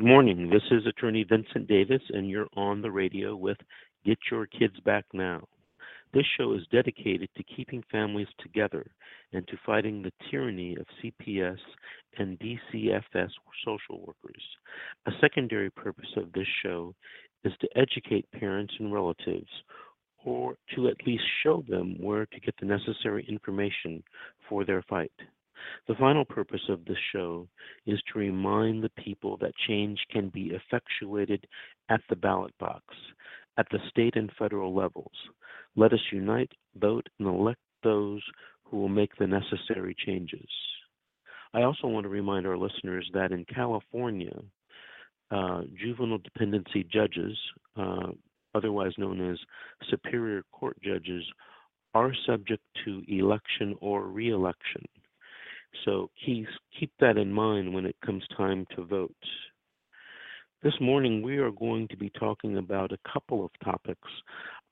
Good morning. This is Attorney Vincent Davis, and you're on the radio with Get Your Kids Back Now. This show is dedicated to keeping families together and to fighting the tyranny of CPS and DCFS social workers. A secondary purpose of this show is to educate parents and relatives or to at least show them where to get the necessary information for their fight. The final purpose of this show is to remind the people that change can be effectuated at the ballot box, at the state and federal levels. Let us unite, vote, and elect those who will make the necessary changes. I also want to remind our listeners that in California, uh, juvenile dependency judges, uh, otherwise known as Superior Court judges, are subject to election or reelection. So keep, keep that in mind when it comes time to vote. This morning, we are going to be talking about a couple of topics.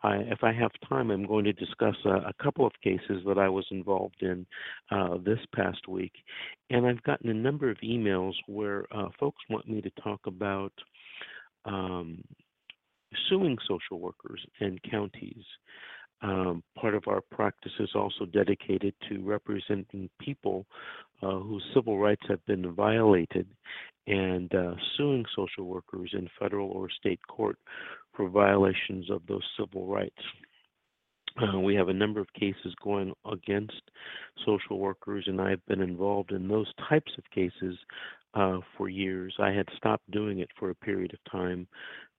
I, if I have time, I'm going to discuss a, a, couple of cases that I was involved in uh, this past week. And I've gotten a number of emails where uh, folks want me to talk about um, suing social workers and counties. Um, part of our practice is also dedicated to representing people uh, whose civil rights have been violated and uh, suing social workers in federal or state court for violations of those civil rights. Uh, we have a number of cases going against social workers, and I've been involved in those types of cases uh, for years. I had stopped doing it for a period of time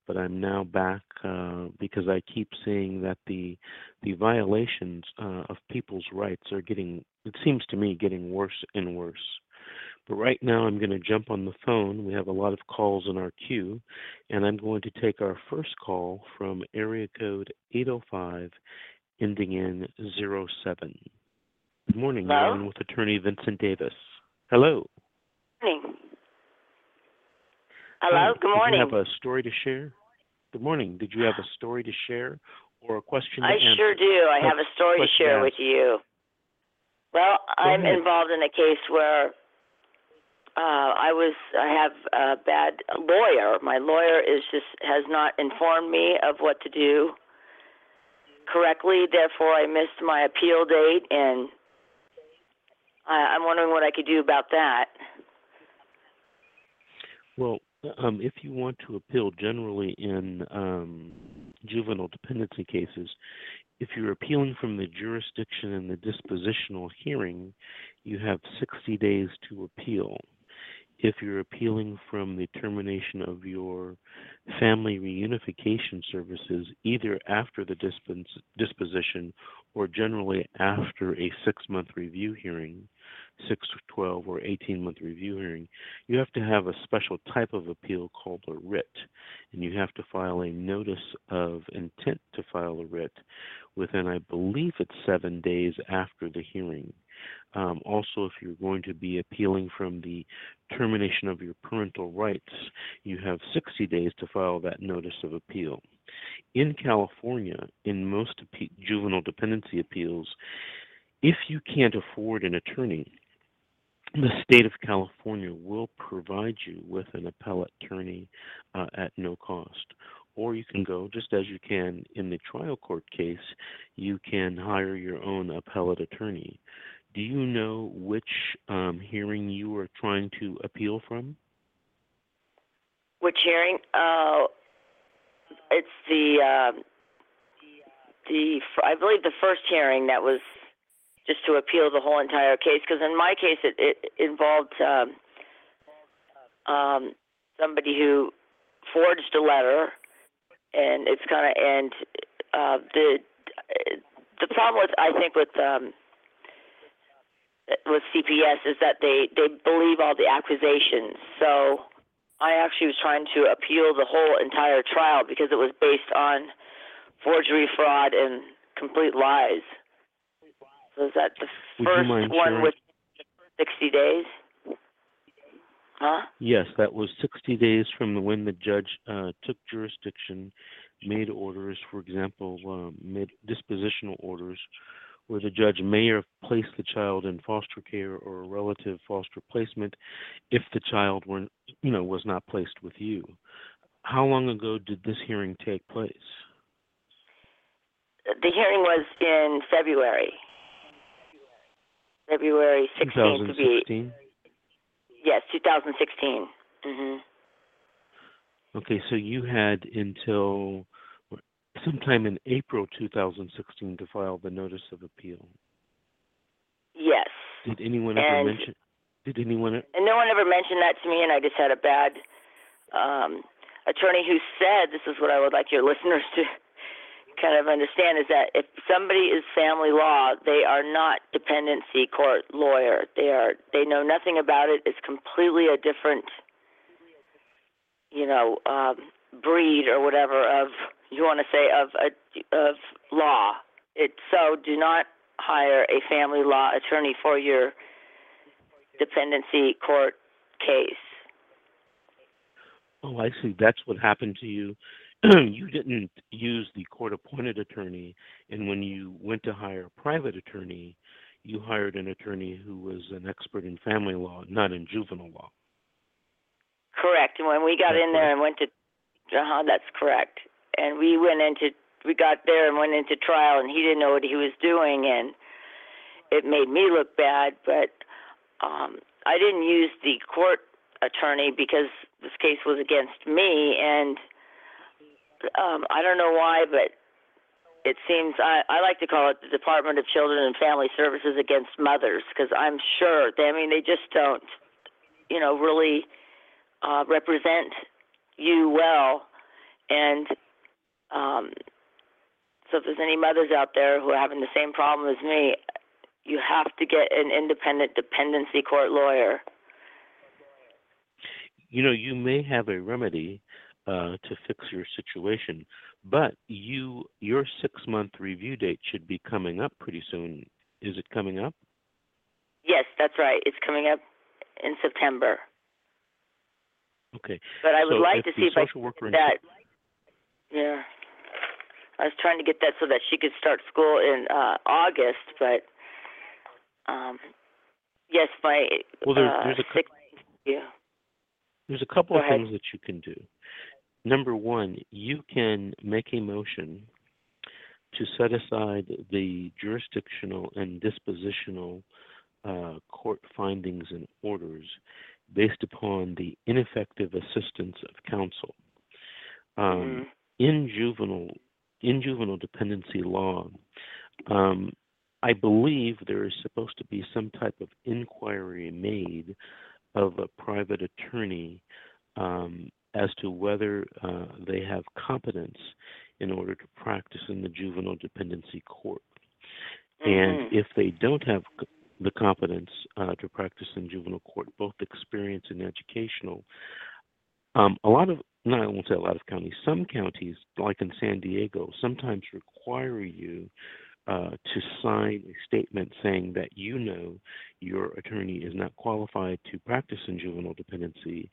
but I'm now back uh, because I keep seeing that the the violations uh, of people's rights are getting, it seems to me, getting worse and worse. But right now, I'm going to jump on the phone. We have a lot of calls in our queue, and I'm going to take our first call from area code 805, ending in 07. Good morning. Hello? With Attorney Vincent Davis. Hello. Good Morning. Hello. Hi. Good morning. you have a story to share? Good morning. Did you have a story to share or a question to I answer? sure do. I have a story to share with you. Well, I'm involved in a case where uh, I was. I have a bad lawyer. My lawyer is just has not informed me of what to do correctly. Therefore, I missed my appeal date, and I, I'm wondering what I could do about that. Well, if you want to appeal generally in um, juvenile dependency cases, if you're appealing from the jurisdiction and the dispositional hearing, you have 60 days to appeal. If you're appealing from the termination of your family reunification services, either after the disposition or generally after a six month review hearing, six, 12, or 18 month review hearing, you have to have a special type of appeal called a writ. And you have to file a notice of intent to file a writ within, I believe it's seven days after the hearing. Um, also, if you're going to be appealing from the termination of your parental rights, you have 60 days to file that notice of appeal. In California, in most juvenile dependency appeals, if you can't afford an attorney, the state of California will provide you with an appellate attorney uh, at no cost. Or you can go, just as you can in the trial court case, you can hire your own appellate attorney. Do you know which um, hearing you are trying to appeal from? Which hearing? Uh, it's the uh, the I believe the first hearing that was just to appeal the whole entire case. Because in my case, it, it involved um, um, somebody who forged a letter, and it's kind of and uh, the the problem with I think with um, with CPS is that they they believe all the accusations. So I actually was trying to appeal the whole entire trial because it was based on forgery, fraud, and complete lies. Is that the Would you first mind one sharing- with 60 days? Huh? Yes, that was 60 days from when the judge uh, took jurisdiction, made orders, for example, um, made dispositional orders, where the judge may have placed the child in foster care or a relative foster placement if the child were, you know, was not placed with you. How long ago did this hearing take place? The hearing was in February. February 16th to be 2016? yes, 2016. Mhm. Okay, so you had until sometime in April 2016 to file the notice of appeal. Yes. Did anyone ever And- mention? Did anyone? And no one ever mentioned that to me, and I just had a bad um, attorney who said, "This is what I would like your listeners to kind of understand: is that if somebody is family law, they are not dependency court lawyer. They are they know nothing about it. It's completely a different, you know, um, breed or whatever of you want to say of a, of law. It so do not hire a family law attorney for your dependency court case. Oh, I see. That's what happened to you. you didn't use the court-appointed attorney, and when you went to hire a private attorney, you hired an attorney who was an expert in family law, not in juvenile law. Correct. And when we got That's in there and went to, uh huh, that's correct. And we went into, we got there and went into trial, and he didn't know what he was doing, and it made me look bad. But um, I didn't use the court attorney because this case was against me, and um, I don't know why, but it seems I, I like to call it the Department of Children and Family Services against mothers because I'm sure they, I mean, they just don't, you know, really uh, represent you well. And um, so, if there's any mothers out there who are having the same problem as me, you have to get an independent dependency court lawyer. You know, you may have a remedy uh, to fix your situation, but you your six-month review date should be coming up pretty soon. Is it coming up? Yes, that's right. It's coming up in September. Okay. But I would so like to see if I worker that. Yeah. I was trying to get that so that she could start school in uh August, but um yes, my Well, there, uh, there's a six, yeah. There's a couple of things that you can do. Number one, you can make a motion to set aside the jurisdictional and dispositional uh, court findings and orders based upon the ineffective assistance of counsel. Um, Mhm. in juvenile in juvenile dependency law, um, I believe there is supposed to be some type of inquiry made of a private attorney um, as to whether uh, they have competence in order to practice in the juvenile dependency court. And Mhm. if they don't have the competence uh, to practice in juvenile court, both experience and educational, um, a lot of, no, I won't say a lot of counties, some counties, like in San Diego, sometimes require you uh, to sign a statement saying that you know your attorney is not qualified to practice in juvenile dependency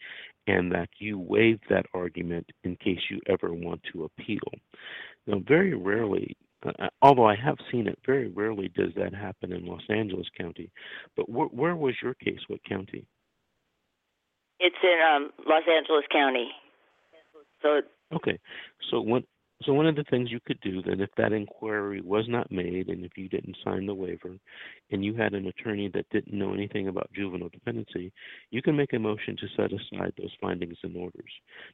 and that you waive that argument in case you ever want to appeal. Now, very rarely, uh, although I have seen it, very rarely does that happen in Los Angeles County. But wh- where was your case? What county? It's in um Los Angeles County. So Okay, so one so one of the things you could do then, if that inquiry was not made and if you didn't sign the waiver, and you had an attorney that didn't know anything about juvenile dependency, you can make a motion to set aside those findings and orders.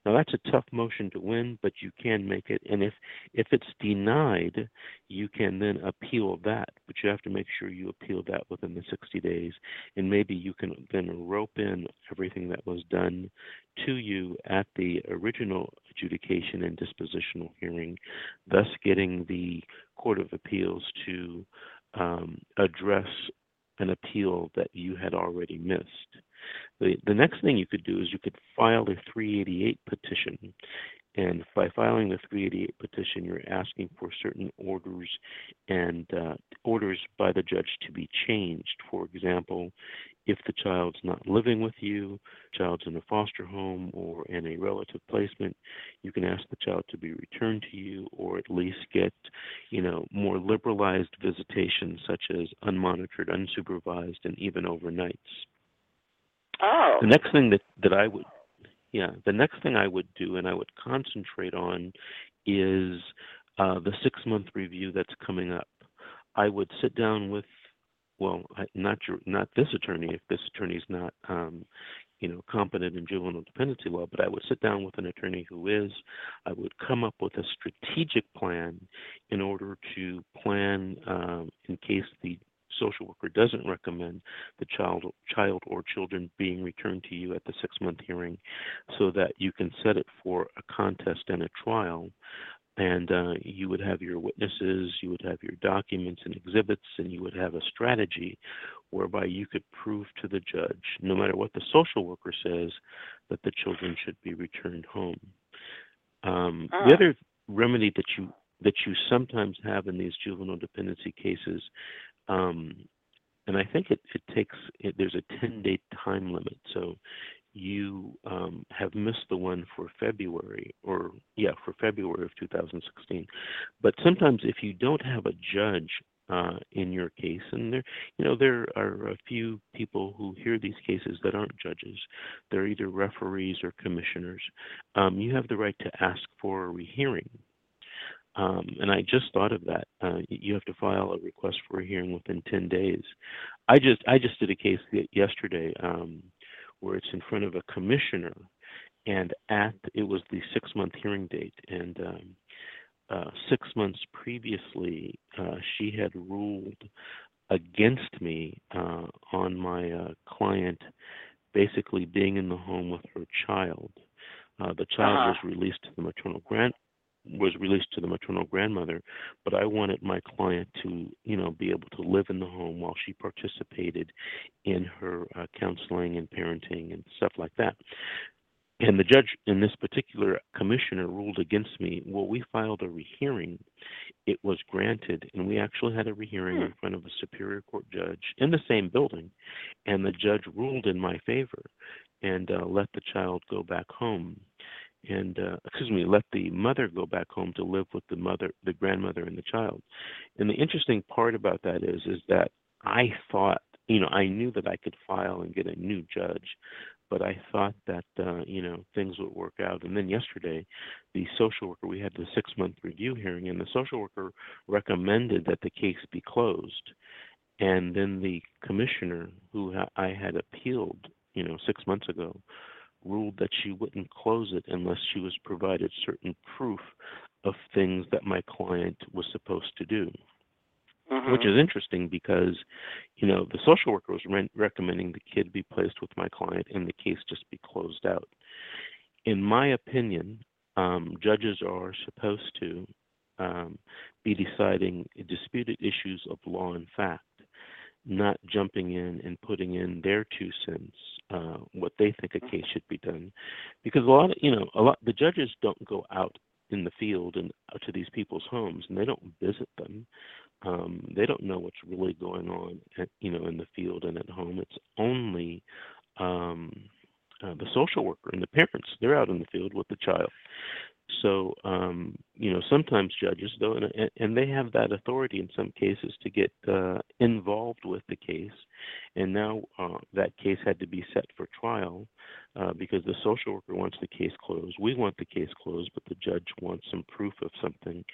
Now that's a tough motion to win, but you can make it. And if if it's denied, you can then appeal that, but you have to make sure you appeal that within the 60 days, and maybe you can then rope in everything that was done to you at the original adjudication and dispositional hearing, thus getting the Court of Appeals to um, address an appeal that you had already missed. The, the next thing you could do is you could file a 388 petition. And by filing the 388 petition, you're asking for certain orders and uh, orders by the judge to be changed. For example, if the child's not living with you, child's in a foster home or in a relative placement, you can ask the child to be returned to you or at least get, you know, more liberalized visitation such as unmonitored, unsupervised, and even overnights. Oh. The next thing that, that I would yeah, the next thing I would do and I would concentrate on is uh, the six month review that's coming up. I would sit down with well, not your, not this attorney if this attorney is not, um, you know, competent in juvenile dependency law. But I would sit down with an attorney who is. I would come up with a strategic plan in order to plan um, in case the social worker doesn't recommend the child child or children being returned to you at the six month hearing so that you can set it for a contest and a trial and uh, you would have your witnesses, you would have your documents and exhibits, and you would have a strategy whereby you could prove to the judge, no matter what the social worker says, that the children should be returned home. Um, oh. The other remedy that you that you sometimes have in these juvenile dependency cases, um, and I think it, it takes it, there's a 10 day time limit. So you um, have missed the one for February, or yeah, for February of 2016. But sometimes, if you don't have a judge uh, in your case, and there, you know, there are a few people who hear these cases that aren't judges. They're either referees or commissioners. Um, you have the right to ask for a rehearing. Um, and I just thought of that. Uh, you have to file a request for a hearing within 10 days. I just I just did a case yesterday. Um, where it's in front of a commissioner, and at it was the six month hearing date, and um, uh, six months previously, uh, she had ruled against me uh, on my uh, client basically being in the home with her child. Uh, the child uh-huh. was released to the maternal grand was released to the maternal grandmother, but I wanted my client to, you know, be able to live in the home while she participated in her uh, counseling and parenting and stuff like that. And the judge in this particular commissioner ruled against me. Well, we filed a rehearing. It was granted, and we actually had a rehearing hmm. in front of a superior court judge in the same building, and the judge ruled in my favor and uh, let the child go back home and uh, excuse me, let the mother go back home to live with the mother, the grandmother, and the child. And the interesting part about that is, is that I thought, you know, I knew that I could file and get a new judge, but I thought that, uh, you know, things would work out. And then yesterday, the social worker, we had the six-month review hearing, and the social worker recommended that the case be closed. And then the commissioner, who I had appealed, you know, six months ago, ruled that she wouldn't close it unless she was provided certain proof of things that my client was supposed to do. Mm-hmm. Which is interesting because, you know, the social worker was re- recommending the kid be placed with my client and the case just be closed out. In my opinion, um, judges are supposed to um, be deciding disputed issues of law and fact not jumping in and putting in their two cents, uh, what they think a Mm-hmm. case should be done, because a lot of you know a lot the judges don't go out in the field and out to these people's homes and they don't visit them. Um, they don't know what's really going on, at, you know, in the field and at home. It's only um, uh, the social worker and the parents. They're out in the field with the child. So, um, you know, sometimes judges, though, and, and they have that authority in some cases to get uh, involved with the case. And now uh, that case had to be set for trial uh, because the social worker wants the case closed. We want the case closed, but the judge wants some proof of something.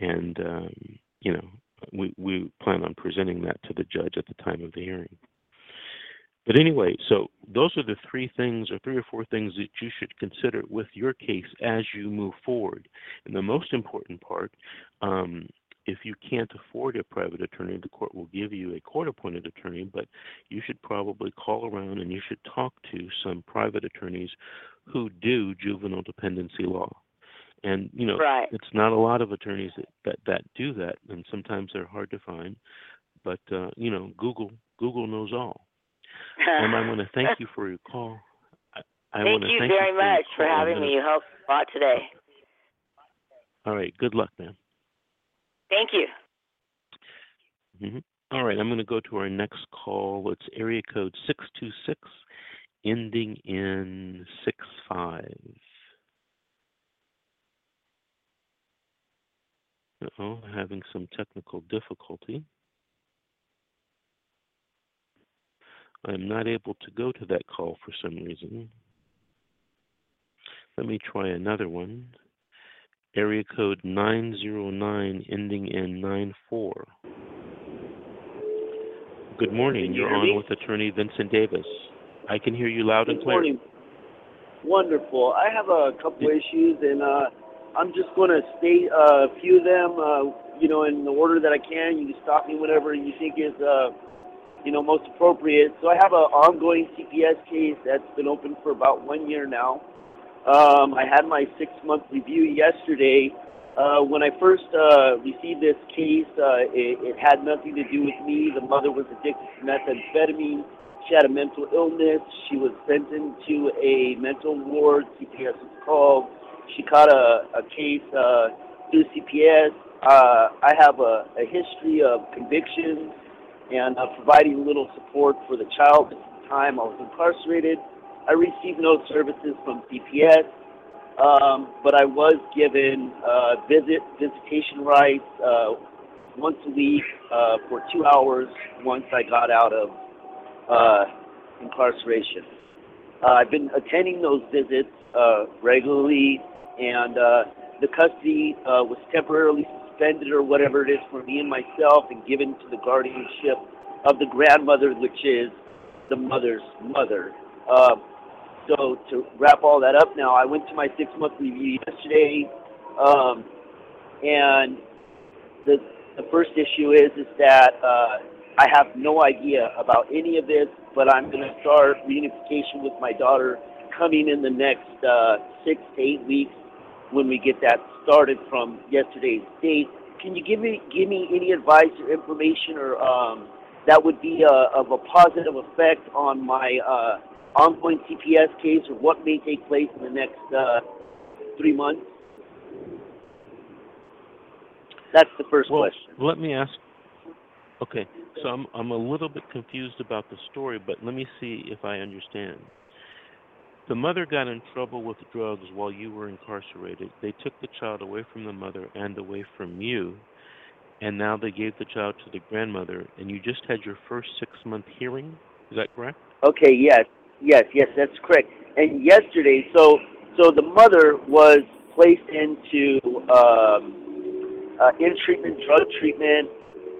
And, um, you know, we, we plan on presenting that to the judge at the time of the hearing. But anyway, so those are the three things or three or four things that you should consider with your case as you move forward. And the most important part, um, if you can't afford a private attorney, the court will give you a court appointed attorney, but you should probably call around and you should talk to some private attorneys who do juvenile dependency law. And you know, right. it's not a lot of attorneys that, that, that do that, and sometimes they're hard to find. But uh, you know, Google Google knows all. Um, I want to thank you for your call. I, I thank you you very much for, for having me. You helped a lot today. All right. Good luck, man. Thank you. Mm-hmm. All right, I'm going to go to our next call. It's area code 626, ending in 65. Oh, having some technical difficulty. I'm not able to go to that call for some reason. Let me try another one. Area code 909 ending in 94. Good morning. You You're on me? with Attorney Vincent Davis. I can hear you loud and clear. Good morning. Wonderful. I have a couple issues, and uh, I'm just going to state uh, a few of them, uh, you know, in the order that I can. You can stop me whenever you think is, uh, you know, most appropriate. So I have an ongoing CPS case that's been open for about one year now. Um, I had my six-month review yesterday. Uh, when I first uh, received this case, uh, it, it had nothing to do with me. The mother was addicted to methamphetamine. She had a mental illness. She was sent into a mental ward. CPS was called. She caught a, a case uh, through CPS. Uh, I have a, a history of convictions and uh, providing little support for the child. At the time I was incarcerated, I received no services from CPS, um, but I was given uh, visit visitation rights uh, once a week uh, for two hours once I got out of uh, incarceration. Uh, I've been attending those visits uh, regularly, and uh, the custody uh, was temporarily suspended or whatever it is for me and myself, and given to the guardianship of the grandmother, which is the mother's mother. Uh, so to wrap all that up now, I went to my six-month review yesterday, um, and the the first issue is is that uh, I have no idea about any of this, but I'm going to start reunification with my daughter coming in the next uh, six to eight weeks when we get that started from yesterday's date. Can you give me give me any advice or information or um, that would be uh, of a positive effect on my uh, ongoing CPS case or what may take place in the next uh, three months? That's the first Well, question. let me ask. Okay, so I'm I'm a little bit confused about the story, but let me see if I understand. The mother got in trouble with drugs while you were incarcerated. They took the child away from the mother and away from you, and now they gave the child to the grandmother. And you just had your first six-month hearing. Is that correct? Okay, yes, yes, yes, that's correct. And yesterday, so so the mother was placed into um, uh, in treatment, drug treatment.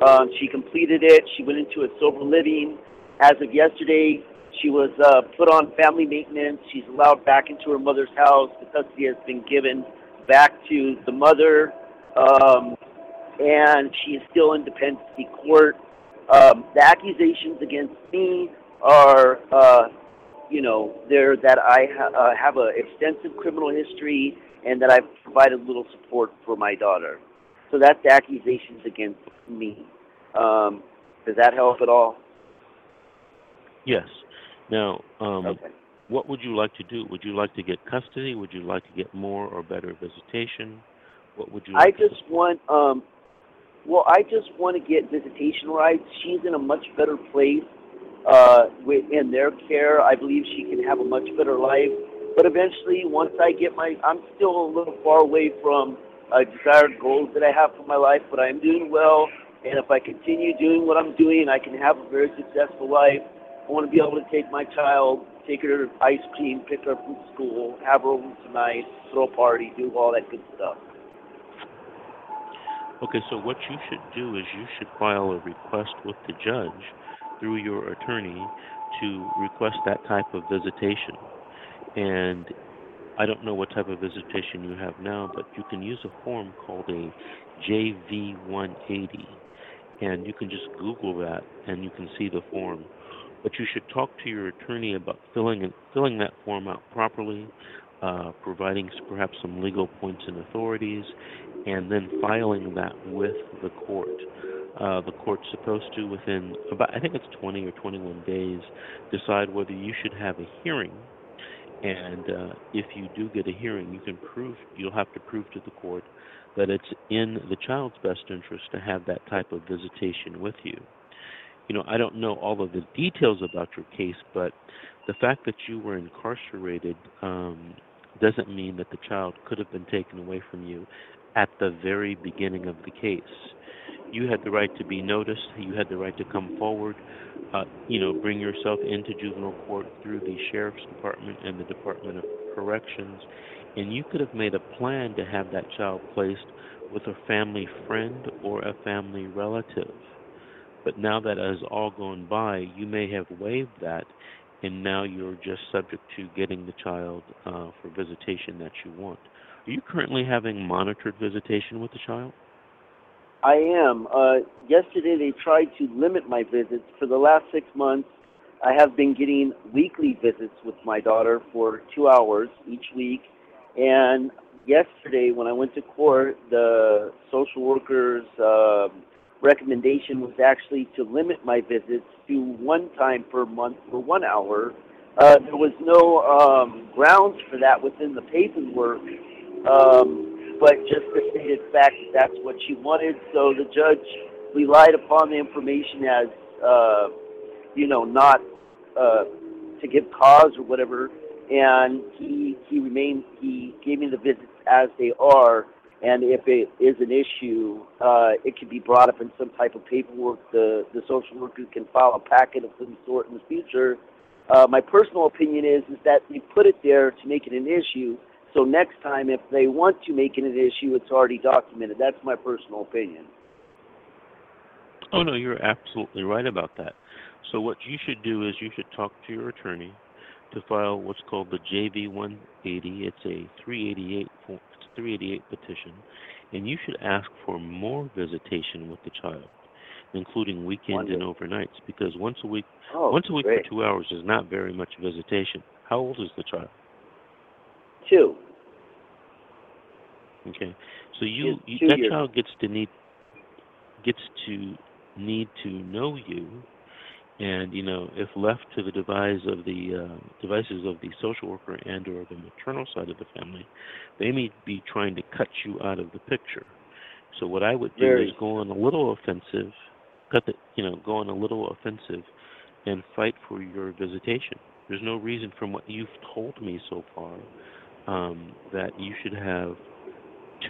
Um, she completed it. She went into a sober living. As of yesterday, she was uh, put on family maintenance. She's allowed back into her mother's house. The custody has been given back to the mother, um, and she is still in dependency court. Um, the accusations against me are, uh, you know, they're that I ha- uh, have an extensive criminal history and that I've provided little support for my daughter. So that's the accusations against me. Um, does that help at all? Yes. Now, um, Okay. what would you like to do? Would you like to get custody? Would you like to get more or better visitation? What would you I like to just want, um, well, I just want to get visitation rights. She's in a much better place uh, with, in their care. I believe she can have a much better life. But eventually, once I get my, I'm still a little far away from uh, desired goals that I have for my life, but I'm doing well. And if I continue doing what I'm doing, I can have a very successful life. I want to be able to take my child, take her to ice cream, pick her up from school, have her over tonight, throw a party, do all that good stuff. Okay, so what you should do is you should file a request with the judge through your attorney to request that type of visitation. And I don't know what type of visitation you have now, but you can use a form called a JV180. And you can just Google that and you can see the form. But you should talk to your attorney about filling filling that form out properly, uh, providing perhaps some legal points and authorities, and then filing that with the court. Uh, the court's supposed to, within about I think it's 20 or 21 days, decide whether you should have a hearing. And uh, if you do get a hearing, you can prove you'll have to prove to the court that it's in the child's best interest to have that type of visitation with you. You know, I don't know all of the details about your case, but the fact that you were incarcerated um, doesn't mean that the child could have been taken away from you at the very beginning of the case. You had the right to be noticed. You had the right to come forward. Uh, you know, bring yourself into juvenile court through the sheriff's department and the Department of Corrections, and you could have made a plan to have that child placed with a family friend or a family relative. But now that has all gone by, you may have waived that, and now you're just subject to getting the child uh, for visitation that you want. Are you currently having monitored visitation with the child? I am. Uh, yesterday they tried to limit my visits. For the last six months, I have been getting weekly visits with my daughter for two hours each week. And yesterday, when I went to court, the social worker's uh, recommendation was actually to limit my visits to one time per month for one hour. Uh, there was no um, grounds for that within the paperwork. Um, but just the stated fact that that's what she wanted. So the judge relied upon the information as, uh, you know, not uh, to give cause or whatever, and he he remained he gave me the visits as they are. And if it is an issue, uh, it can be brought up in some type of paperwork. The the social worker can file a packet of some sort in the future. Uh, my personal opinion is is that they put it there to make it an issue so next time, if they want to make it an issue, it's already documented. That's my personal opinion. Oh no, you're absolutely right about that. So what you should do is you should talk to your attorney to file what's called the JV 180. It's a 388 388 petition, and you should ask for more visitation with the child, including weekends and overnights, because once a week oh, once a week great. for two hours is not very much visitation. How old is the child? Two. Okay, so you, you two that years. child gets to need gets to need to know you, and you know if left to the devise of the uh, devices of the social worker and or the maternal side of the family, they may be trying to cut you out of the picture. So what I would do Very. is go on a little offensive, cut the you know go on a little offensive, and fight for your visitation. There's no reason from what you've told me so far um, that you should have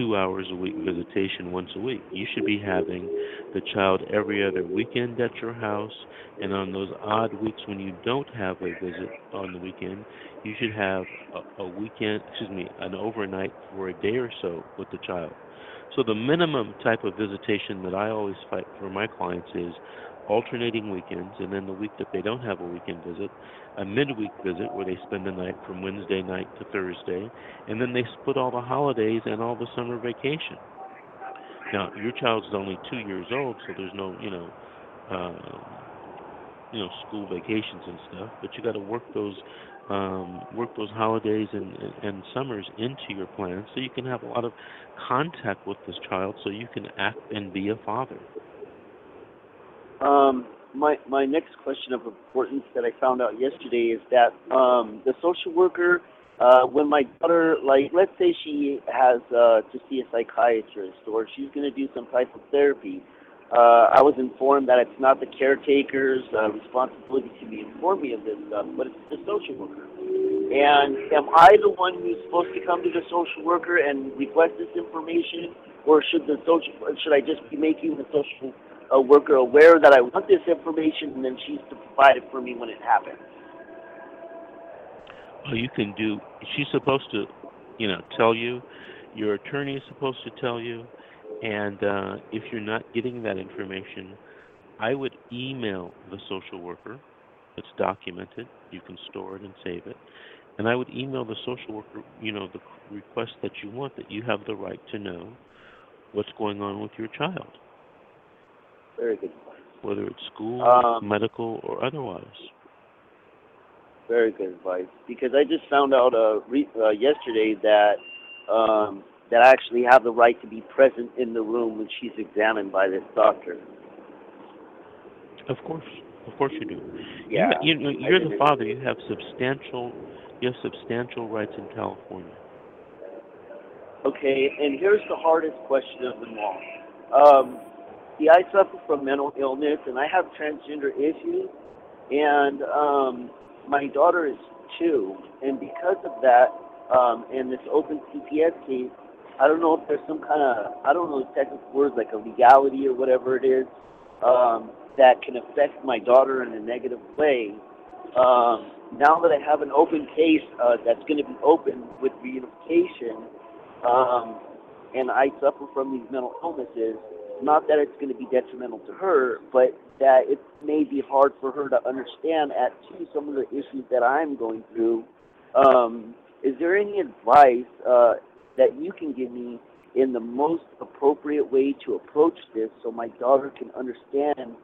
two hours a week visitation once a week. You should be having the child every other weekend at your house, and on those odd weeks when you don't have a visit on the weekend, you should have a, a weekend, excuse me, an overnight for a day or so with the child. So the minimum type of visitation that I always fight for my clients is alternating weekends, and then the week that they don't have a weekend visit, a midweek visit where they spend the night from Wednesday night to Thursday, and then they split all the holidays and all the summer vacation. Now, your child's only two years old, so there's no, you know, uh, you know, school vacations and stuff. But you got to work those, um, work those holidays and and summers into your plan, so you can have a lot of contact with this child, so you can act and be a father. Um, my my next question of importance that I found out yesterday is that um, the social worker, uh, when my daughter, like, let's say she has uh, to see a psychiatrist or she's going to do some type of therapy, uh, I was informed that it's not the caretaker's uh, responsibility to be informed me of this stuff, but it's the social worker. And am I the one who's supposed to come to the social worker and request this information, or should the social should I just be making the social uh, worker aware that I want this information, and then she's to provide it for me when it happens? Well, you can do. She's supposed to, you know, tell you. Your attorney is supposed to tell you, and uh, if you're not getting that information, I would email the social worker. It's documented. You can store it and save it. And I would email the social worker, you know, the request that you want, that you have the right to know what's going on with your child, Very good. advice. whether it's school, Um, medical, or otherwise. Very good advice. Because I just found out uh, re- uh, yesterday that um, that I actually have the right to be present in the room when she's examined by this doctor. Of course, of course you do. Yeah, you, you, you're the father. You have substantial, you have substantial rights in California. Okay, and here's the hardest question of them all. Um, see, I suffer from mental illness and I have transgender issues, and um, my daughter is two, and because of that, um, and this open CPS case, I don't know if there's some kind of I don't know the technical words like a legality or whatever it is um, that can affect my daughter in a negative way. Um, now that I have an open case uh, that's going to be open with reunification, um, and I suffer from these mental illnesses, not that it's going to be detrimental to her, but that it may be hard for her to understand at two some of the issues that I'm going through. Um, is there any advice uh, that you can give me in the most appropriate way to approach this so my daughter can understand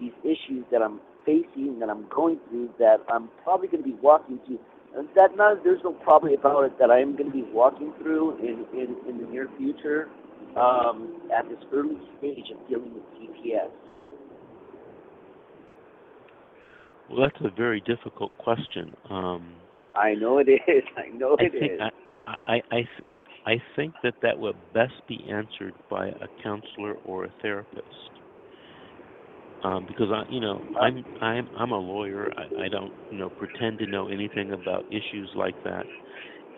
these issues that I'm facing, that I'm going through, that I'm probably going to be walking through? And that not, there's no probably about it that I'm going to be walking through in, in, in the near future um, at this early stage of dealing with CPS. Well, that's a very difficult question. Um, I know it is. I know I it think is. I, I, I, I think that that would best be answered by a counselor or a therapist. Um, because I, you know, I'm I'm I'm a lawyer. I, I don't, you know, pretend to know anything about issues like that,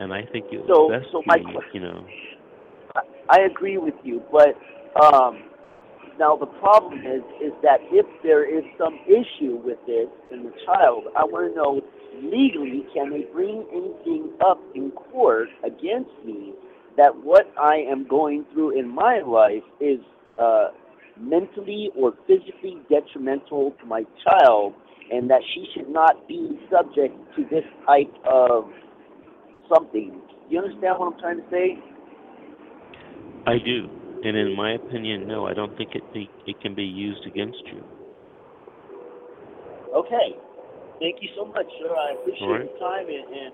and I think it would So- best so my be, que- you know, I agree with you, but um, now the problem is is that if there is some issue with this in the child, I want to know legally can they bring anything up in court against me that what I am going through in my life is uh, mentally or physically detrimental to my child, and that she should not be subject to this type of something. You understand what I'm trying to say? I do. And in my opinion, no, I don't think it be, it can be used against you. Okay. Thank you so much, sir. I appreciate right. your time and, and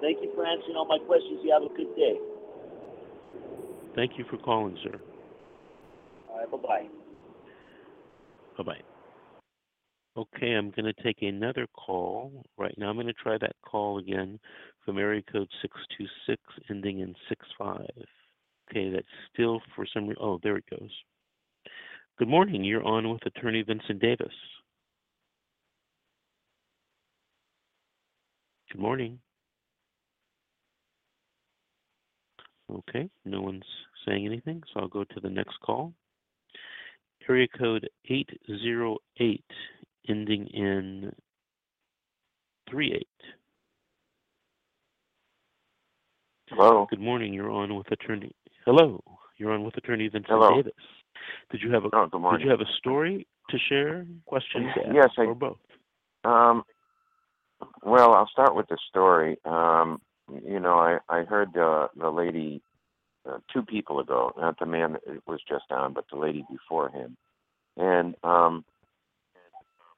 thank you for answering all my questions. You have a good day. Thank you for calling, sir. All right, bye bye. Bye bye. Okay, I'm going to take another call. Right now, I'm going to try that call again from area code 626 ending in 65. Okay, that's still for some reason. Oh, there it goes. Good morning. You're on with Attorney Vincent Davis. Good morning. Okay, no one's saying anything, so I'll go to the next call. Area code 808 ending in 38. Hello. Good morning. You're on with attorney. Hello. You're on with attorney Vincent Hello. Davis. Did you have a Oh, good Did you have a story to share? Questions Yes, I- or both? Um, well, I'll start with the story. Um, you know, I I heard uh, the lady uh, two people ago, not the man that was just on, but the lady before him, and um,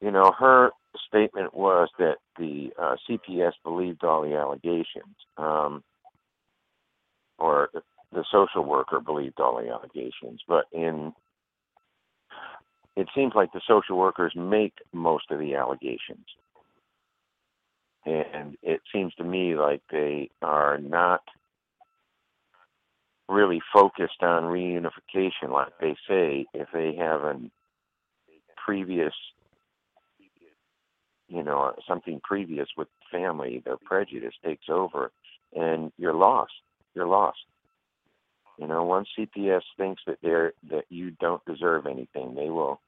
you know, her statement was that the uh, CPS believed all the allegations, um, or the, social worker believed all the allegations, but in it seems like the social workers make most of the allegations. And it seems to me like they are not really focused on reunification. Like they say if they have a previous you know something previous with family their prejudice takes over and you're lost. You're lost you know once cps thinks that they're that you don't deserve anything they will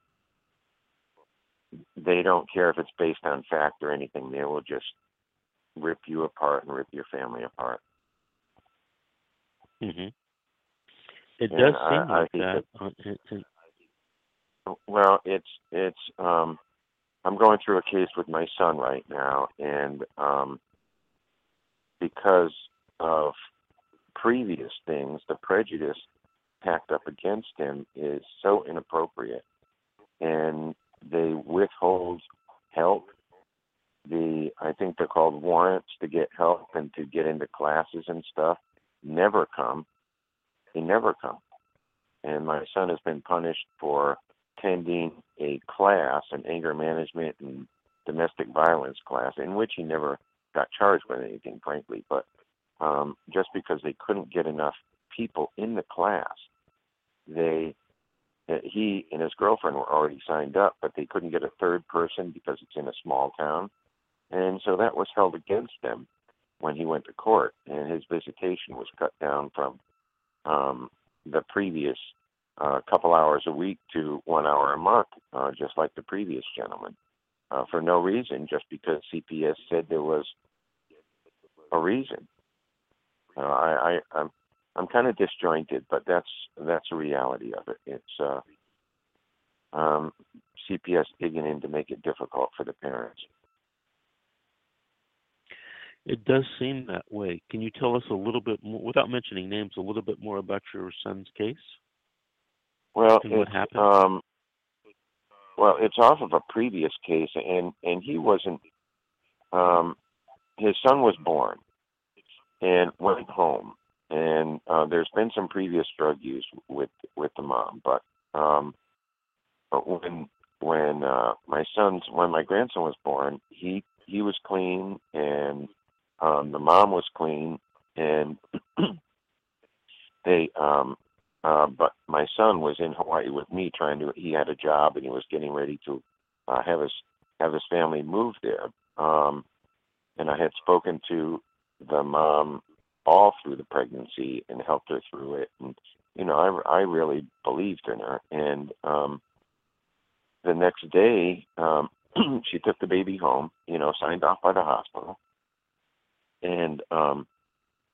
they don't care if it's based on fact or anything they will just rip you apart and rip your family apart hmm It Yeah, does seem I like think that. and- and- Well, it's it's um I'm going through a case with my son right now and um because of previous things, the prejudice packed up against him is so inappropriate and they withhold help. The I think they're called warrants to get help and to get into classes and stuff never come. They never come. And my son has been punished for attending a class, an anger management and domestic violence class, in which he never got charged with anything, frankly. But um, just because they couldn't get enough people in the class, they uh, he and his girlfriend were already signed up, but they couldn't get a third person because it's in a small town, and so that was held against them when he went to court, and his visitation was cut down from um, the previous uh, couple hours a week to one hour a month, uh, just like the previous gentleman, uh, for no reason, just because CPS said there was a reason. Uh, I, I, I'm, I'm kind of disjointed, but that's that's a reality of it. It's uh, um, CPS digging in to make it difficult for the parents. It does seem that way. Can you tell us a little bit more, without mentioning names, a little bit more about your son's case? Well, And what happened? Um, well, it's off of a previous case, and and he wasn't. Um, his son was born and went home, and uh, there's been some previous drug use with with the mom, but um, but when when uh, my son's when my grandson was born, he he was clean, and um, the mom was clean, and they um, uh, but my son was in Hawaii with me, trying to. He had a job, and he was getting ready to uh, have his have his family move there. Um, and I had spoken to the mom all through the pregnancy and helped her through it. And you know, I I really believed in her. And um, the next day, um, she took the baby home. You know, signed off by the hospital. And um,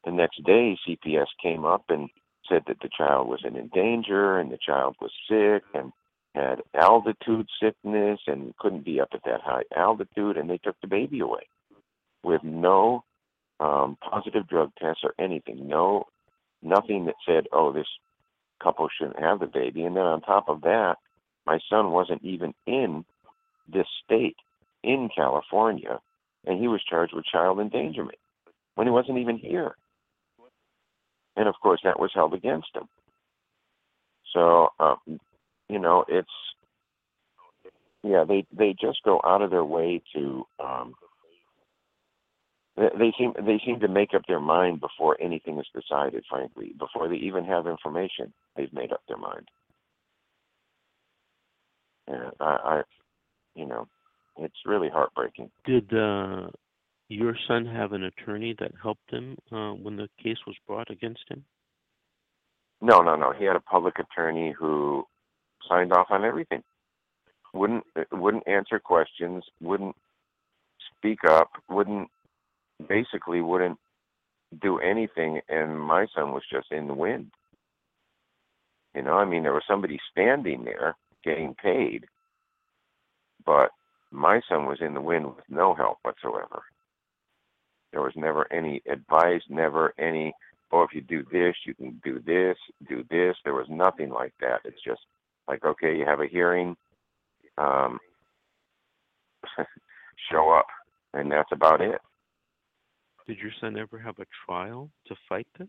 the next day, CPS came up and said that the child was in danger and the child was sick and had altitude sickness and couldn't be up at that high altitude and they took the baby away with no um, positive drug tests or anything. No nothing that said oh this couple shouldn't have the baby. And then on top of that my son wasn't even in this state in california and he was charged with child endangerment when he wasn't even here. And of course that was held against him. So um, you know, it's yeah, they they just go out of their way to um, they, they seem they seem to make up their mind before anything is decided. Frankly, before they even have information, they've made up their mind. And I, I you know, it's really heartbreaking. Did uh, your son have an attorney that helped him uh, when the case was brought against him? No, no, no. He had a public attorney who signed off on everything. Wouldn't wouldn't answer questions. Wouldn't speak up. Wouldn't basically wouldn't do anything. And my son was just in the wind. You know, I mean, there was somebody standing there getting paid, but my son was in the wind with no help whatsoever. There was never any advice, never any oh, if you do this, you can do this, do this. There was nothing like that. It's just like, okay, you have a hearing, um, show up, and that's about it. Did your son ever have a trial to fight this?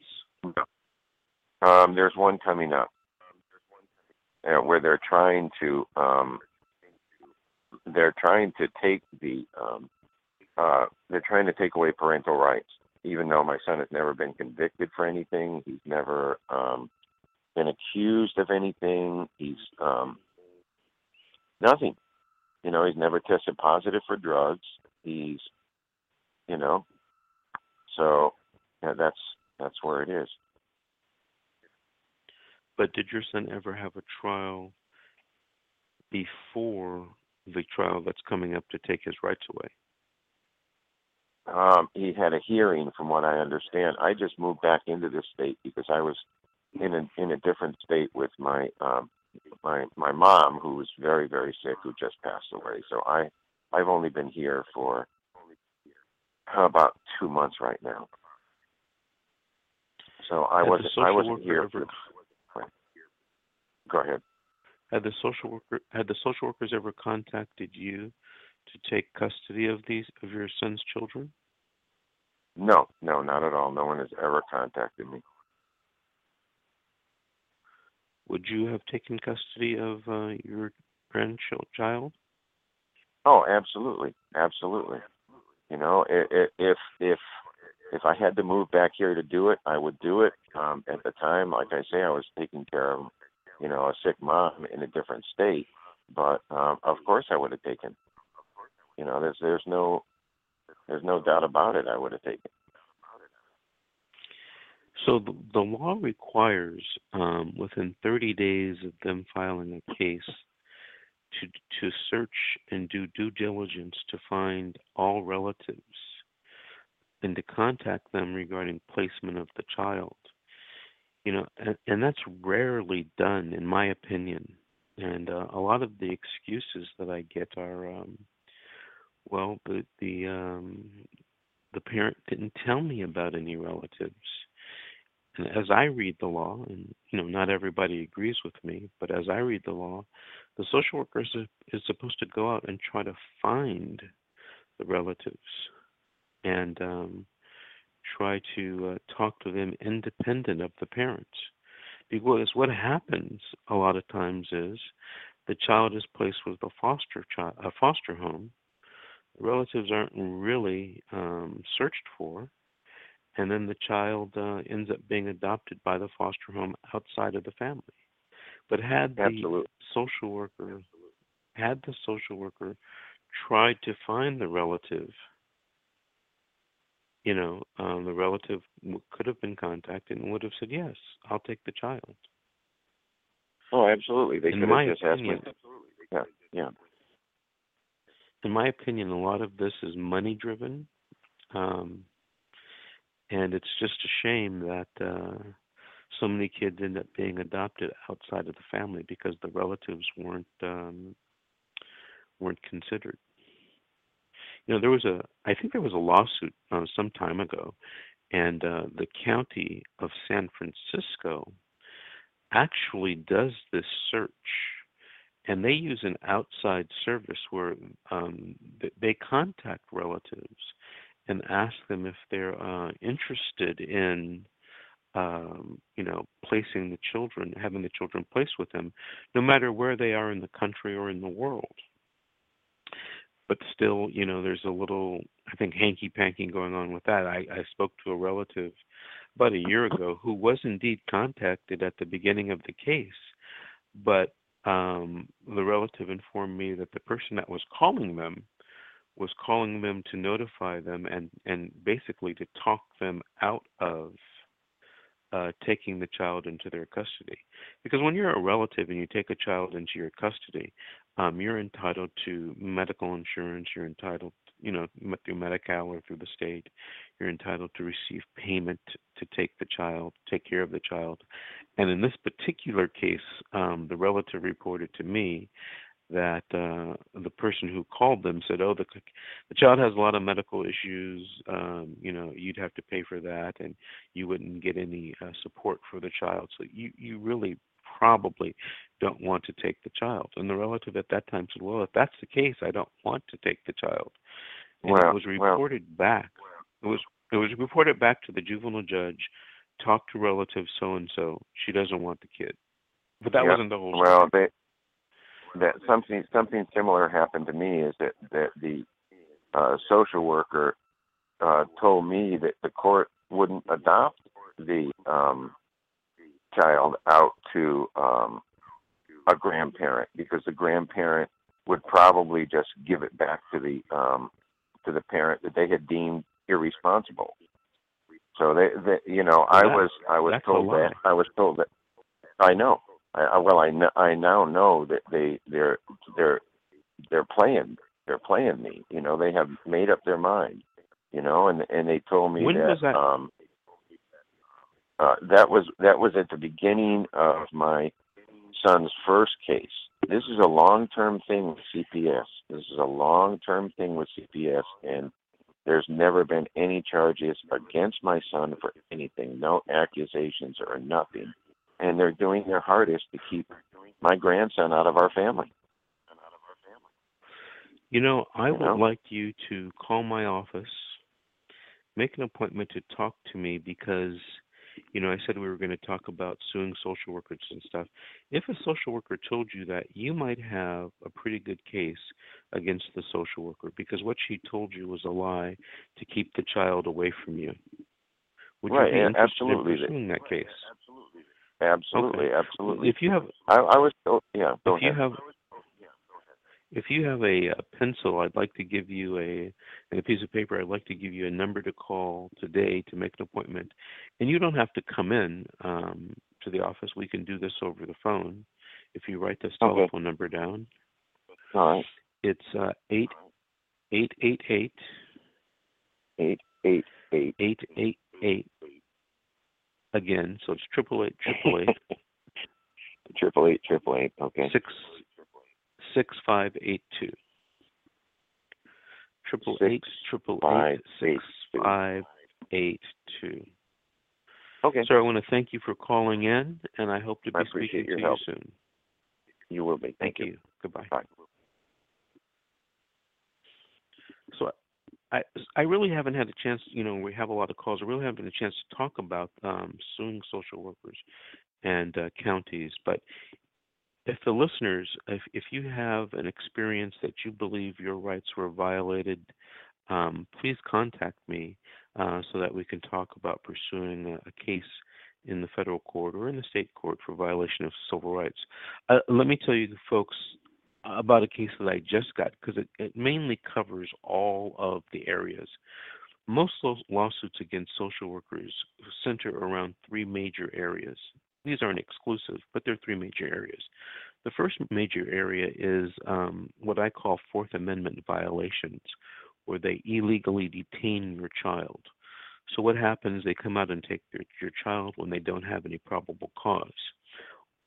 Um, there's one coming up uh, where they're trying to um, they're trying to take the um, uh, they're trying to take away parental rights even though my son has never been convicted for anything, he's never um, been accused of anything. He's um, nothing. You know, he's never tested positive for drugs. He's, you know, so yeah, that's that's where it is. But did your son ever have a trial before the trial that's coming up to take his rights away? um, he had a hearing, from what I understand. I just moved back into this state because I was in a in a different state with my um, my my mom, who was very very sick, who just passed away. So I I've only been here for about two months right now. So I wasn't I wasn't here. ever- For, go ahead. Had the social worker had the social workers ever contacted you to take custody of these of your son's children? No, no, not at all. No one has ever contacted me. Would you have taken custody of uh, your grandchild? Oh, absolutely, absolutely. You know, if if if I had to move back here to do it, I would do it. Um, at the time, like I say, I was taking care of you know, a sick mom in a different state. But um, of course, I would have taken. You know, there's there's no there's no doubt about it. I would have taken. So the, the law requires, um, within 30 days of them filing a case, to to search and do due diligence to find all relatives and to contact them regarding placement of the child. You know, and, and that's rarely done, in my opinion. And uh, a lot of the excuses that I get are, um, well, the the um, the parent didn't tell me about any relatives. And as I read the law, and you know, not everybody agrees with me, but as I read the law, the social worker is, is supposed to go out and try to find the relatives and um, try to uh, talk to them independent of the parents. Because what happens a lot of times is the child is placed with a foster child, a foster home. Relatives aren't really um, searched for, and then the child uh, ends up being adopted by the foster home outside of the family. But had the Absolutely. social worker had the social worker tried to find the relative you know, um, the relative could have been contacted and would have said, "Yes, I'll take the child." Oh, absolutely. They In could my have just asked me. opinion, Yeah, yeah. in my opinion, a lot of this is money driven, um, and it's just a shame that uh, so many kids end up being adopted outside of the family because the relatives weren't um, weren't considered. You know, there was a I think there was a lawsuit uh, some time ago, and uh, the county of San Francisco actually does this search and they use an outside service where um, they contact relatives and ask them if they're uh, interested in um, you know placing the children having the children placed with them no matter where they are in the country or in the world but still you know there's a little i think hanky panky going on with that i i spoke to a relative about a year ago who was indeed contacted at the beginning of the case, but um, the relative informed me that the person that was calling them was calling them to notify them and, and basically to talk them out of uh, taking the child into their custody. Because when you're a relative and you take a child into your custody, um, you're entitled to medical insurance. You're entitled, you know, through Medi-Cal or through the state. You're entitled to receive payment to take the child, take care of the child. And in this particular case, um, the relative reported to me that uh, the person who called them said, "Oh, the the child has a lot of medical issues. Um, you know, you'd have to pay for that, and you wouldn't get any uh, support for the child. So you you really probably don't want to take the child." And the relative at that time said, "Well, if that's the case, I don't want to take the child." And Well, it was reported back. It was it was reported back to the juvenile judge. Talk to relative so and so. She doesn't want the kid. But that Yeah. wasn't the whole well, story. they that something something similar happened to me is that that the uh, social worker uh, told me that the court wouldn't adopt the um, child out to um, a grandparent because the grandparent would probably just give it back to the um, to the parent that they had deemed irresponsible. So they, they you know, I was I was told that I was told that I know. I, I well, I know, I now know that they they're they're they're playing they're playing me. You know, they have made up their mind. You know, and and they told me When that, that? um uh that was that was at the beginning of my son's first case. This is a long term thing with CPS. This is a long term thing with CPS and there's never been any charges against my son for anything, no accusations or nothing. And they're doing their hardest to keep my grandson out of our family. You know, I You would like you to call my office, make an appointment to talk to me because, you know, I said we were going to talk about suing social workers and stuff. If a social worker told you that, you might have a pretty good case against the social worker because what she told you was a lie to keep the child away from you. Would Right, you be interested absolutely. in pursuing that case? absolutely, absolutely. absolutely. If you have, I, I was, oh, yeah, go if you have, if you have a, a pencil, I'd like to give you a and a piece of paper. I'd like to give you a number to call today to make an appointment, and you don't have to come in um, to the office. We can do this over the phone. If you write this Okay. telephone number down, All right, it's uh, eight eight eight eight eight, eight, eight. eight eight eight. Again, so it's triple eight triple eight triple eight, triple eight. Okay. six six five eight two. Triple Six, eight triple five, eight six eight, two. five eight two. Okay. Sir, I want to thank you for calling in, and I hope to I be appreciate speaking your to help. you soon. You will be. Thank, you. Goodbye. Bye. So I I really haven't had a chance. You know, we have a lot of calls. I really haven't had a chance to talk about um, suing social workers and uh, counties. But if the listeners, if if you have an experience that you believe your rights were violated, um, please contact me uh, so that we can talk about pursuing a, a case in the federal court or in the state court for violation of civil rights. Uh, let me tell you, folks, about a case that I just got because it, it mainly covers all of the areas. Most law- lawsuits against social workers center around three major areas. These aren't exclusive, but they're three major areas. The first major area is um, what I call Fourth Amendment violations, where they illegally detain your child. So what happens? They come out and take their, your child when they don't have any probable cause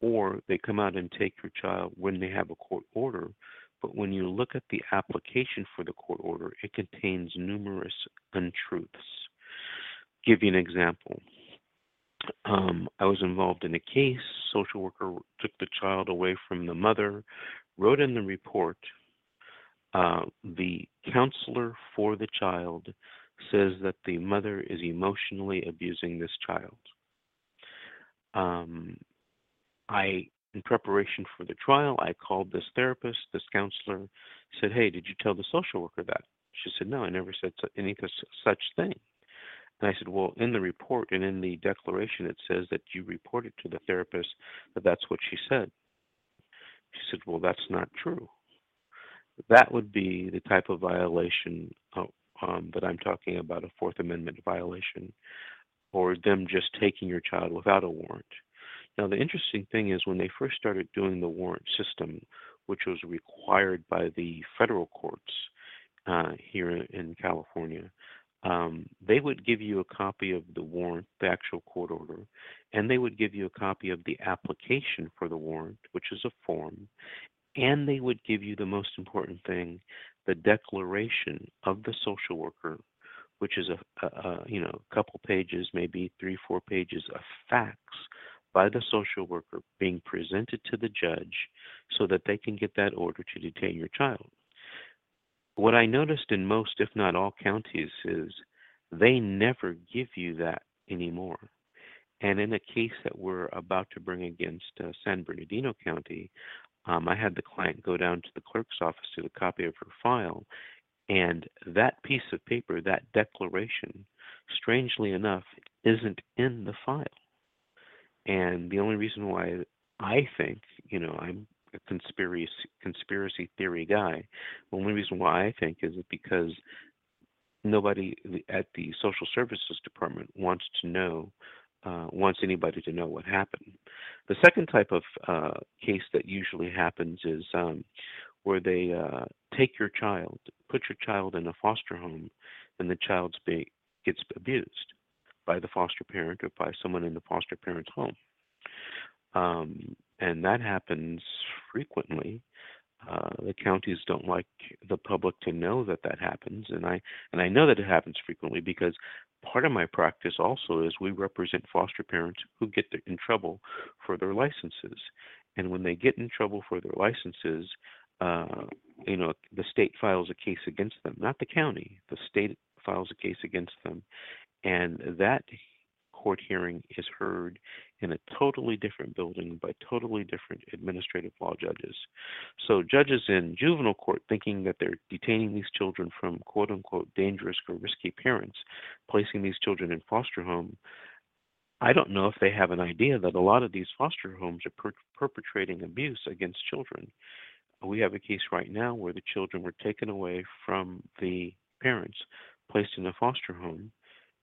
or they come out and take your child when they have a court order. But when you look at the application for the court order, it contains numerous untruths. Give you an example. Um, I was involved in a case. Social worker took the child away from the mother, wrote in the report. Uh, the counselor for the child says that the mother is emotionally abusing this child. Um, I, in preparation for the trial, I called this therapist, this counselor, said, Hey, did you tell the social worker that? She said, No, I never said any such thing. And I said, Well, in the report and in the declaration, it says that you reported to the therapist that that's what she said. She said, Well, that's not true. That would be the type of violation uh, um, that I'm talking about a Fourth Amendment violation, or them just taking your child without a warrant. Now, the interesting thing is when they first started doing the warrant system, which was required by the federal courts uh, here in California, um, they would give you a copy of the warrant, the actual court order, and they would give you a copy of the application for the warrant, which is a form, and they would give you the most important thing, the declaration of the social worker, which is a, a, a you know a couple pages, maybe three, four pages of facts by the social worker being presented to the judge so that they can get that order to detain your child. What I noticed in most, if not all counties, is they never give you that anymore. And in a case that we're about to bring against uh, San Bernardino County, um, I had the client go down to the clerk's office to the copy of her file, and that piece of paper, that declaration, strangely enough, isn't in the file. And the only reason why I think, you know, I'm a conspiracy conspiracy theory guy. The only reason why I think is because nobody at the social services department wants to know uh, wants anybody to know what happened. The second type of uh, case that usually happens is um, where they uh, take your child, put your child in a foster home, and the child's be, gets abused by the foster parent or by someone in the foster parent's home. Um, and that happens frequently. Uh, the counties don't like the public to know that that happens, and I and I know that it happens frequently because part of my practice also is we represent foster parents who get in trouble for their licenses, and when they get in trouble for their licenses, uh, you know the state files a case against them, not the county. The state files a case against them, and that court hearing is heard in a totally different building by totally different administrative law judges. So, judges in juvenile court thinking that they're detaining these children from quote unquote dangerous or risky parents, placing these children in foster home, I don't know if they have an idea that a lot of these foster homes are per- perpetrating abuse against children. We have a case right now where the children were taken away from the parents, placed in a foster home,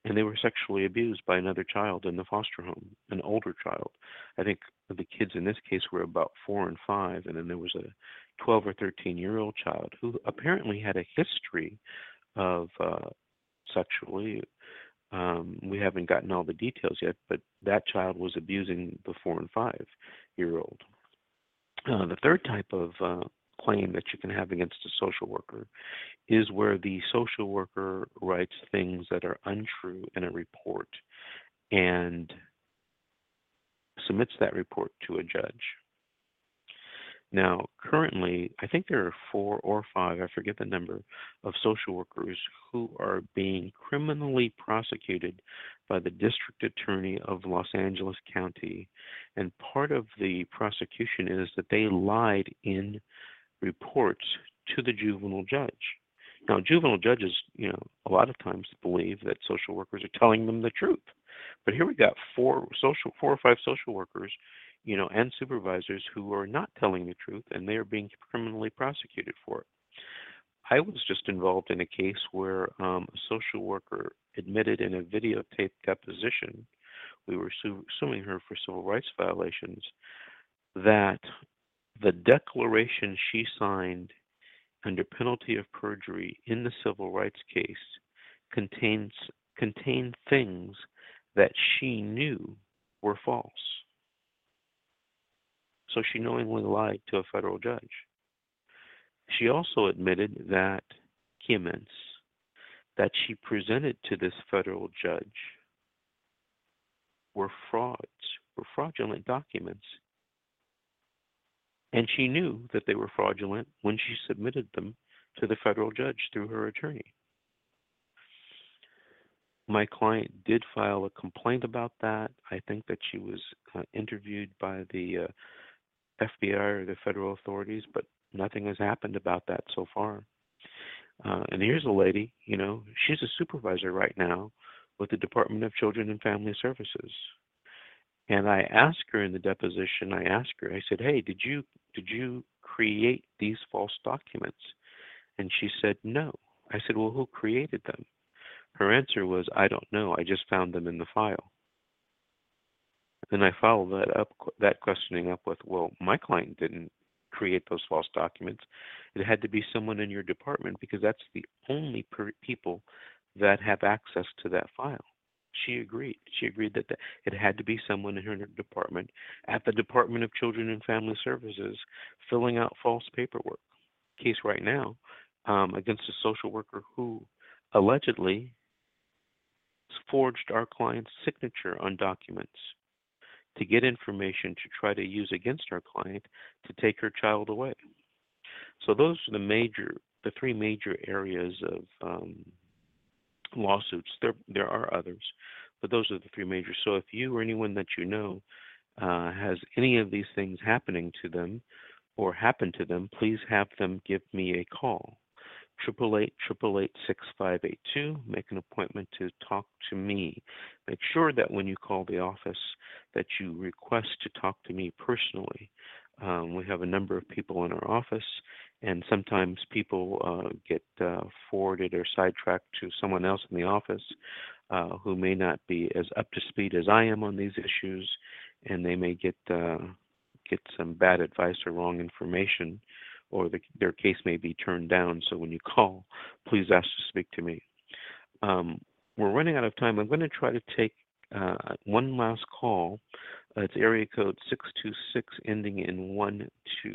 and they were sexually abused by another child in the foster home, an older child. I think the kids in this case were about four and five, and then there was a 12 or 13 year old child who apparently had a history of uh, sexually. Um, we haven't gotten all the details yet, but that child was abusing the four and five year old. Uh, the third type of uh, claim that you can have against a social worker is where the social worker writes things that are untrue in a report and submits that report to a judge. Now, currently, I think there are four or five, I forget the number, of social workers who are being criminally prosecuted by the district attorney of Los Angeles County. And part of the prosecution is that they lied in reports to the juvenile judge. Now, juvenile judges, you know, a lot of times believe that social workers are telling them the truth. But here we got four social, four or five social workers, you know, and supervisors who are not telling the truth, and they are being criminally prosecuted for it. I was just involved in a case where um, a social worker admitted in a videotape deposition, we were su- suing her for civil rights violations, that the declaration she signed under penalty of perjury in the civil rights case contains contained things that she knew were false. So she knowingly lied to a federal judge. She also admitted that documents that she presented to this federal judge were frauds, were fraudulent documents and she knew that they were fraudulent when she submitted them to the federal judge through her attorney. My client did file a complaint about that. I think that she was uh, interviewed by the uh, FBI or the federal authorities, but nothing has happened about that so far. Uh, and here's a lady, you know, she's a supervisor right now with the Department of Children and Family Services. And I asked her in the deposition, I asked her, I said, Hey, did you did you create these false documents? And she said, No. I said, Well, who created them? Her answer was, I don't know. I just found them in the file. Then I followed that up, that questioning up with, Well, my client didn't create those false documents. It had to be someone in your department because that's the only per- people that have access to that file. She agreed. She agreed that the, it had to be someone in her department at the Department of Children and Family Services filling out false paperwork. Case right now um, against a social worker who allegedly forged our client's signature on documents to get information to try to use against our client to take her child away. So those are the major, the three major areas of um, lawsuits. There there are others, but those are the three major. So if you or anyone that you know uh, has any of these things happening to them or happen to them, please have them give me a call. Triple eight triple eight six five eight two. Make an appointment to talk to me. Make sure that when you call the office, that you request to talk to me personally. Um, we have a number of people in our office, and sometimes people uh, get uh, forwarded or sidetracked to someone else in the office uh, who may not be as up to speed as I am on these issues, and they may get uh, get some bad advice or wrong information, or the, their case may be turned down. So when you call, please ask to speak to me. Um, we're running out of time. I'm going to try to take uh, one last call. Uh, it's area code 626 ending in 1 2.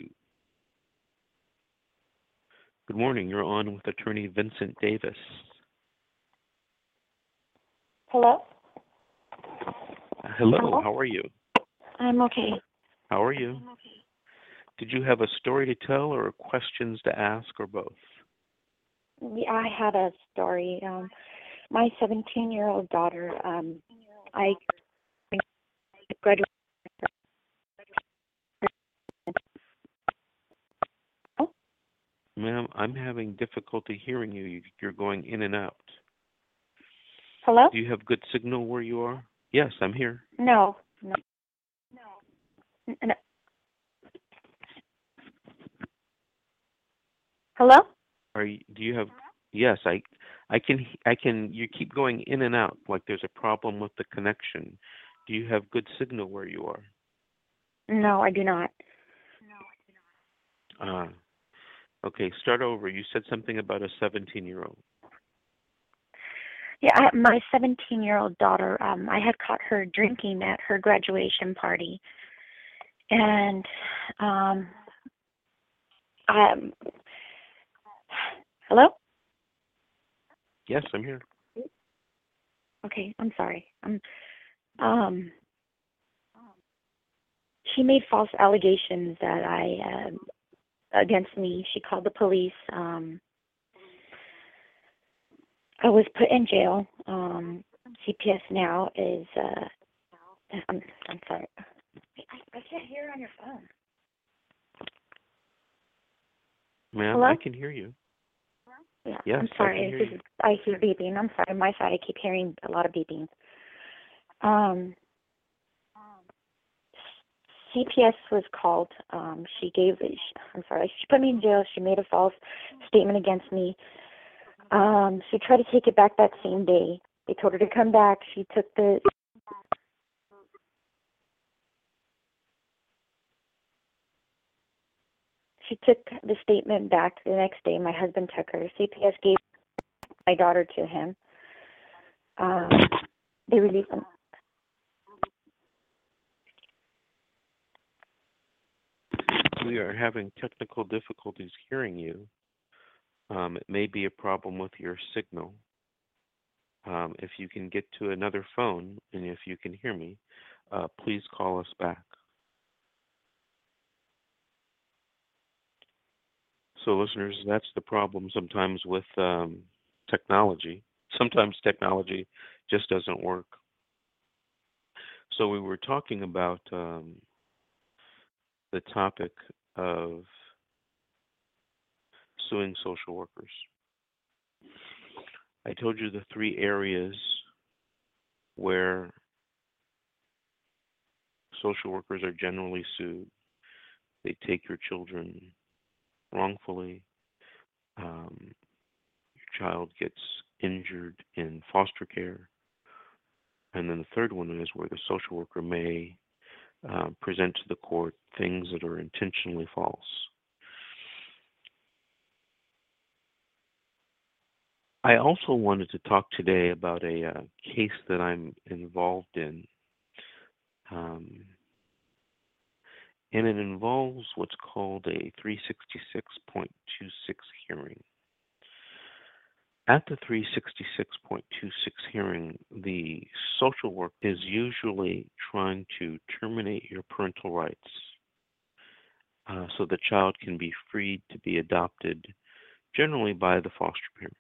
Good morning. You're on with attorney Vincent Davis. Hello? Hello, Hello? how are you? I'm okay. How are you? Okay. Did you have a story to tell or questions to ask or both? Yeah, I had a story. Um, my 17 year old daughter, um, I Ma'am, I'm having difficulty hearing you. You- You're going in and out. Hello? Do you have good signal where you are? Yes, I'm here. No, no, no. no. Hello? Are you, do you have? Yes, I I can I can. You keep going in and out like there's a problem with the connection. Do you have good signal where you are? No, I do not. Ah, okay. Start over. You said something about a 17-year-old. Yeah, I, my 17 year old daughter, um, I had caught her drinking at her graduation party. And, um, I um, hello? Yes, I'm here. Okay, I'm sorry. Um, um, she made false allegations that I, um, against me. She called the police. Um, I was put in jail. Um, CPS now is. Uh, I'm. I'm sorry. I, I can't hear on your phone. Ma'am, Hello? I can hear you. Yeah. Yes, I'm sorry. can hear this is. I hear beeping. I'm sorry. My side. I keep hearing a lot of beeping. Um. CPS was called. Um, she gave. I'm sorry. She put me in jail. She made a false statement against me. Um, she tried to take it back that same day. They told her to come back. She took the she took the statement back the next day. My husband took her. CPS gave my daughter to him. Um, they released them. We are having technical difficulties hearing you. Um, it may be a problem with your signal. Um, if you can get to another phone and if you can hear me, uh, please call us back. So, listeners, that's the problem sometimes with um, technology. Sometimes technology just doesn't work. So, we were talking about um, the topic of suing social workers. I told you the three areas where social workers are generally sued. They take your children wrongfully. Um, your child gets injured in foster care. And then the third one is where the social worker may uh, present to the court things that are intentionally false. I also wanted to talk today about a uh, case that I'm involved in. Um, and it involves what's called a 366.26 hearing. At the 366.26 hearing, the social work is usually trying to terminate your parental rights uh, so the child can be freed to be adopted, generally by the foster parent.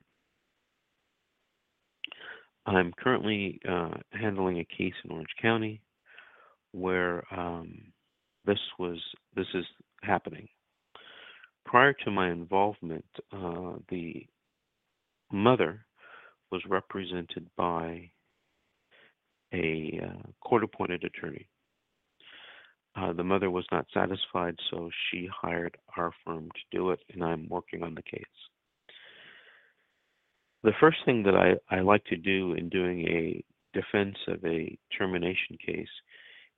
I'm currently uh, handling a case in Orange County where um, this was this is happening. Prior to my involvement, uh, the mother was represented by a uh, court-appointed attorney. Uh, the mother was not satisfied, so she hired our firm to do it, and I'm working on the case. The first thing that I, I like to do in doing a defense of a termination case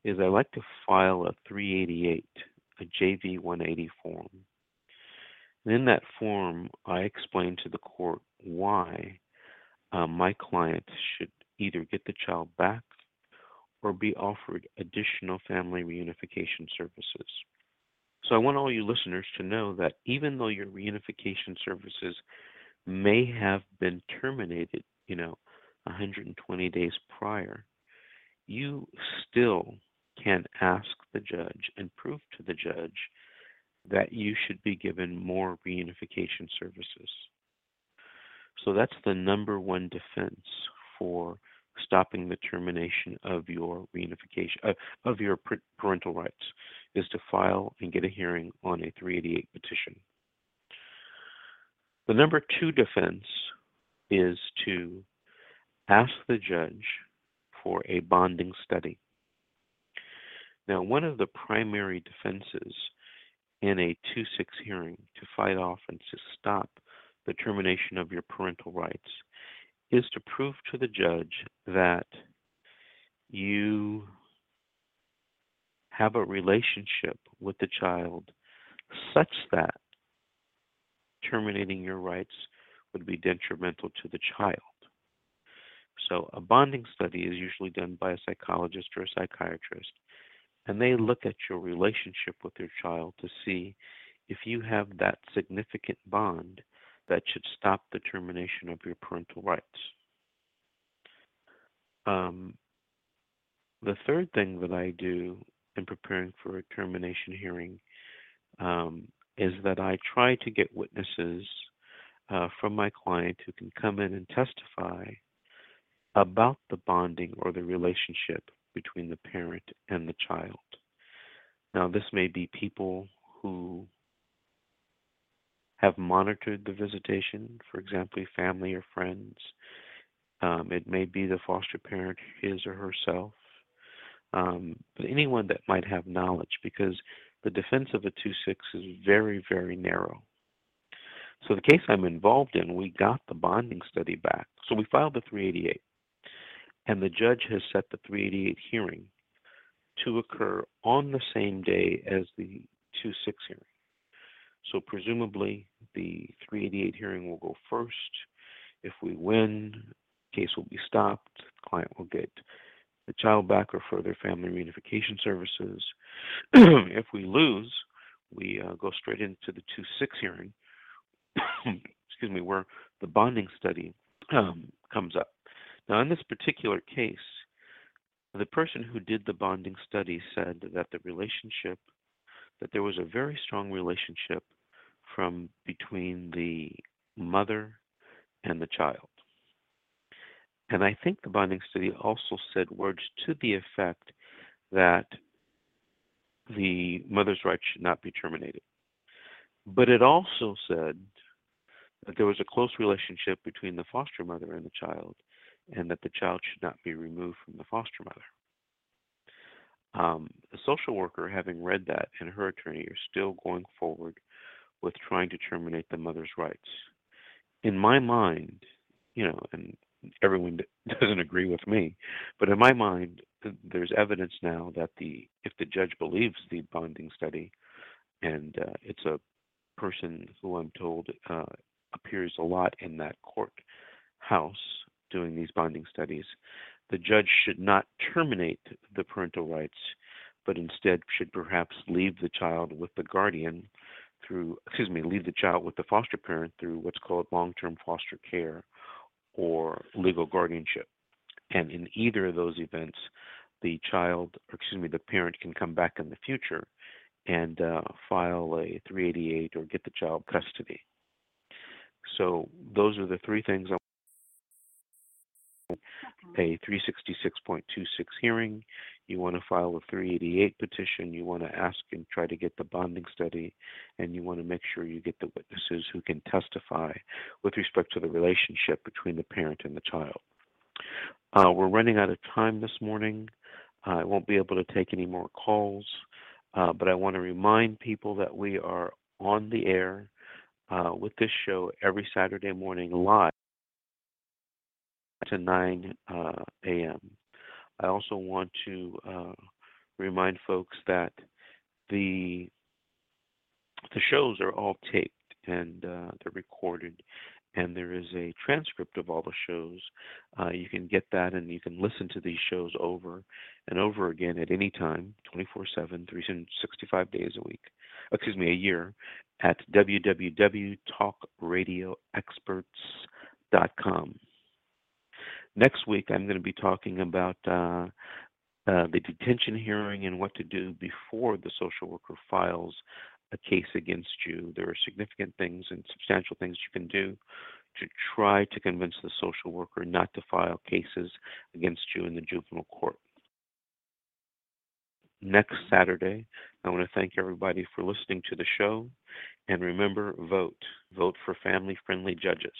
is I like to file a 388, a JV 180 form. And in that form, I explain to the court why uh, my client should either get the child back or be offered additional family reunification services. So I want all you listeners to know that even though your reunification services may have been terminated, you know, 120 days prior, you still can ask the judge and prove to the judge that you should be given more reunification services. So that's the number one defense for stopping the termination of your reunification uh, of your parental rights is to file and get a hearing on a 388 petition. The number two defense is to ask the judge for a bonding study. Now, one of the primary defenses in a 2 6 hearing to fight off and to stop the termination of your parental rights is to prove to the judge that you have a relationship with the child such that terminating your rights would be detrimental to the child. So, a bonding study is usually done by a psychologist or a psychiatrist, and they look at your relationship with your child to see if you have that significant bond that should stop the termination of your parental rights. Um, the third thing that I do in preparing for a termination hearing um, is that I try to get witnesses uh, from my client who can come in and testify about the bonding or the relationship between the parent and the child. Now, this may be people who have monitored the visitation, for example, family or friends. Um, it may be the foster parent, his or herself, um, but anyone that might have knowledge, because the defense of a 2 6 is very, very narrow. So, the case I'm involved in, we got the bonding study back. So, we filed the 388, and the judge has set the 388 hearing to occur on the same day as the 2 6 hearing. So presumably the 388 hearing will go first. If we win, case will be stopped. The client will get the child back or further family reunification services. if we lose, we uh, go straight into the 2 6 hearing, excuse me, where the bonding study um, comes up. Now, in this particular case, the person who did the bonding study said that the relationship, that there was a very strong relationship from between the mother and the child. And I think the bonding study also said words to the effect that the mother's rights should not be terminated. But it also said that there was a close relationship between the foster mother and the child, and that the child should not be removed from the foster mother. Um, the social worker, having read that, and her attorney are still going forward with trying to terminate the mother's rights. In my mind, you know, and everyone doesn't agree with me, but in my mind, there's evidence now that the if the judge believes the bonding study, and uh, it's a person who I'm told uh, appears a lot in that court house doing these bonding studies, the judge should not terminate the parental rights, but instead should perhaps leave the child with the guardian through, excuse me, leave the child with the foster parent through what's called long term foster care or legal guardianship. And in either of those events, the child, or excuse me, the parent can come back in the future and uh, file a 388 or get the child custody. So those are the three things I a 366.26 hearing, you want to file a 388 petition, you want to ask and try to get the bonding study, and you want to make sure you get the witnesses who can testify with respect to the relationship between the parent and the child. Uh, we're running out of time this morning. I won't be able to take any more calls, uh, but I want to remind people that we are on the air uh, with this show every Saturday morning live to 9 uh, a.m. I also want to uh, remind folks that the the shows are all taped and uh, they're recorded, and there is a transcript of all the shows. Uh, you can get that, and you can listen to these shows over and over again at any time, 24/7, 365 days a week. Excuse me, a year at www.talkradioexperts.com. Next week, I'm going to be talking about uh, uh, the detention hearing and what to do before the social worker files a case against you. There are significant things and substantial things you can do to try to convince the social worker not to file cases against you in the juvenile court. Next Saturday, I want to thank everybody for listening to the show. And remember, vote. Vote for family friendly judges.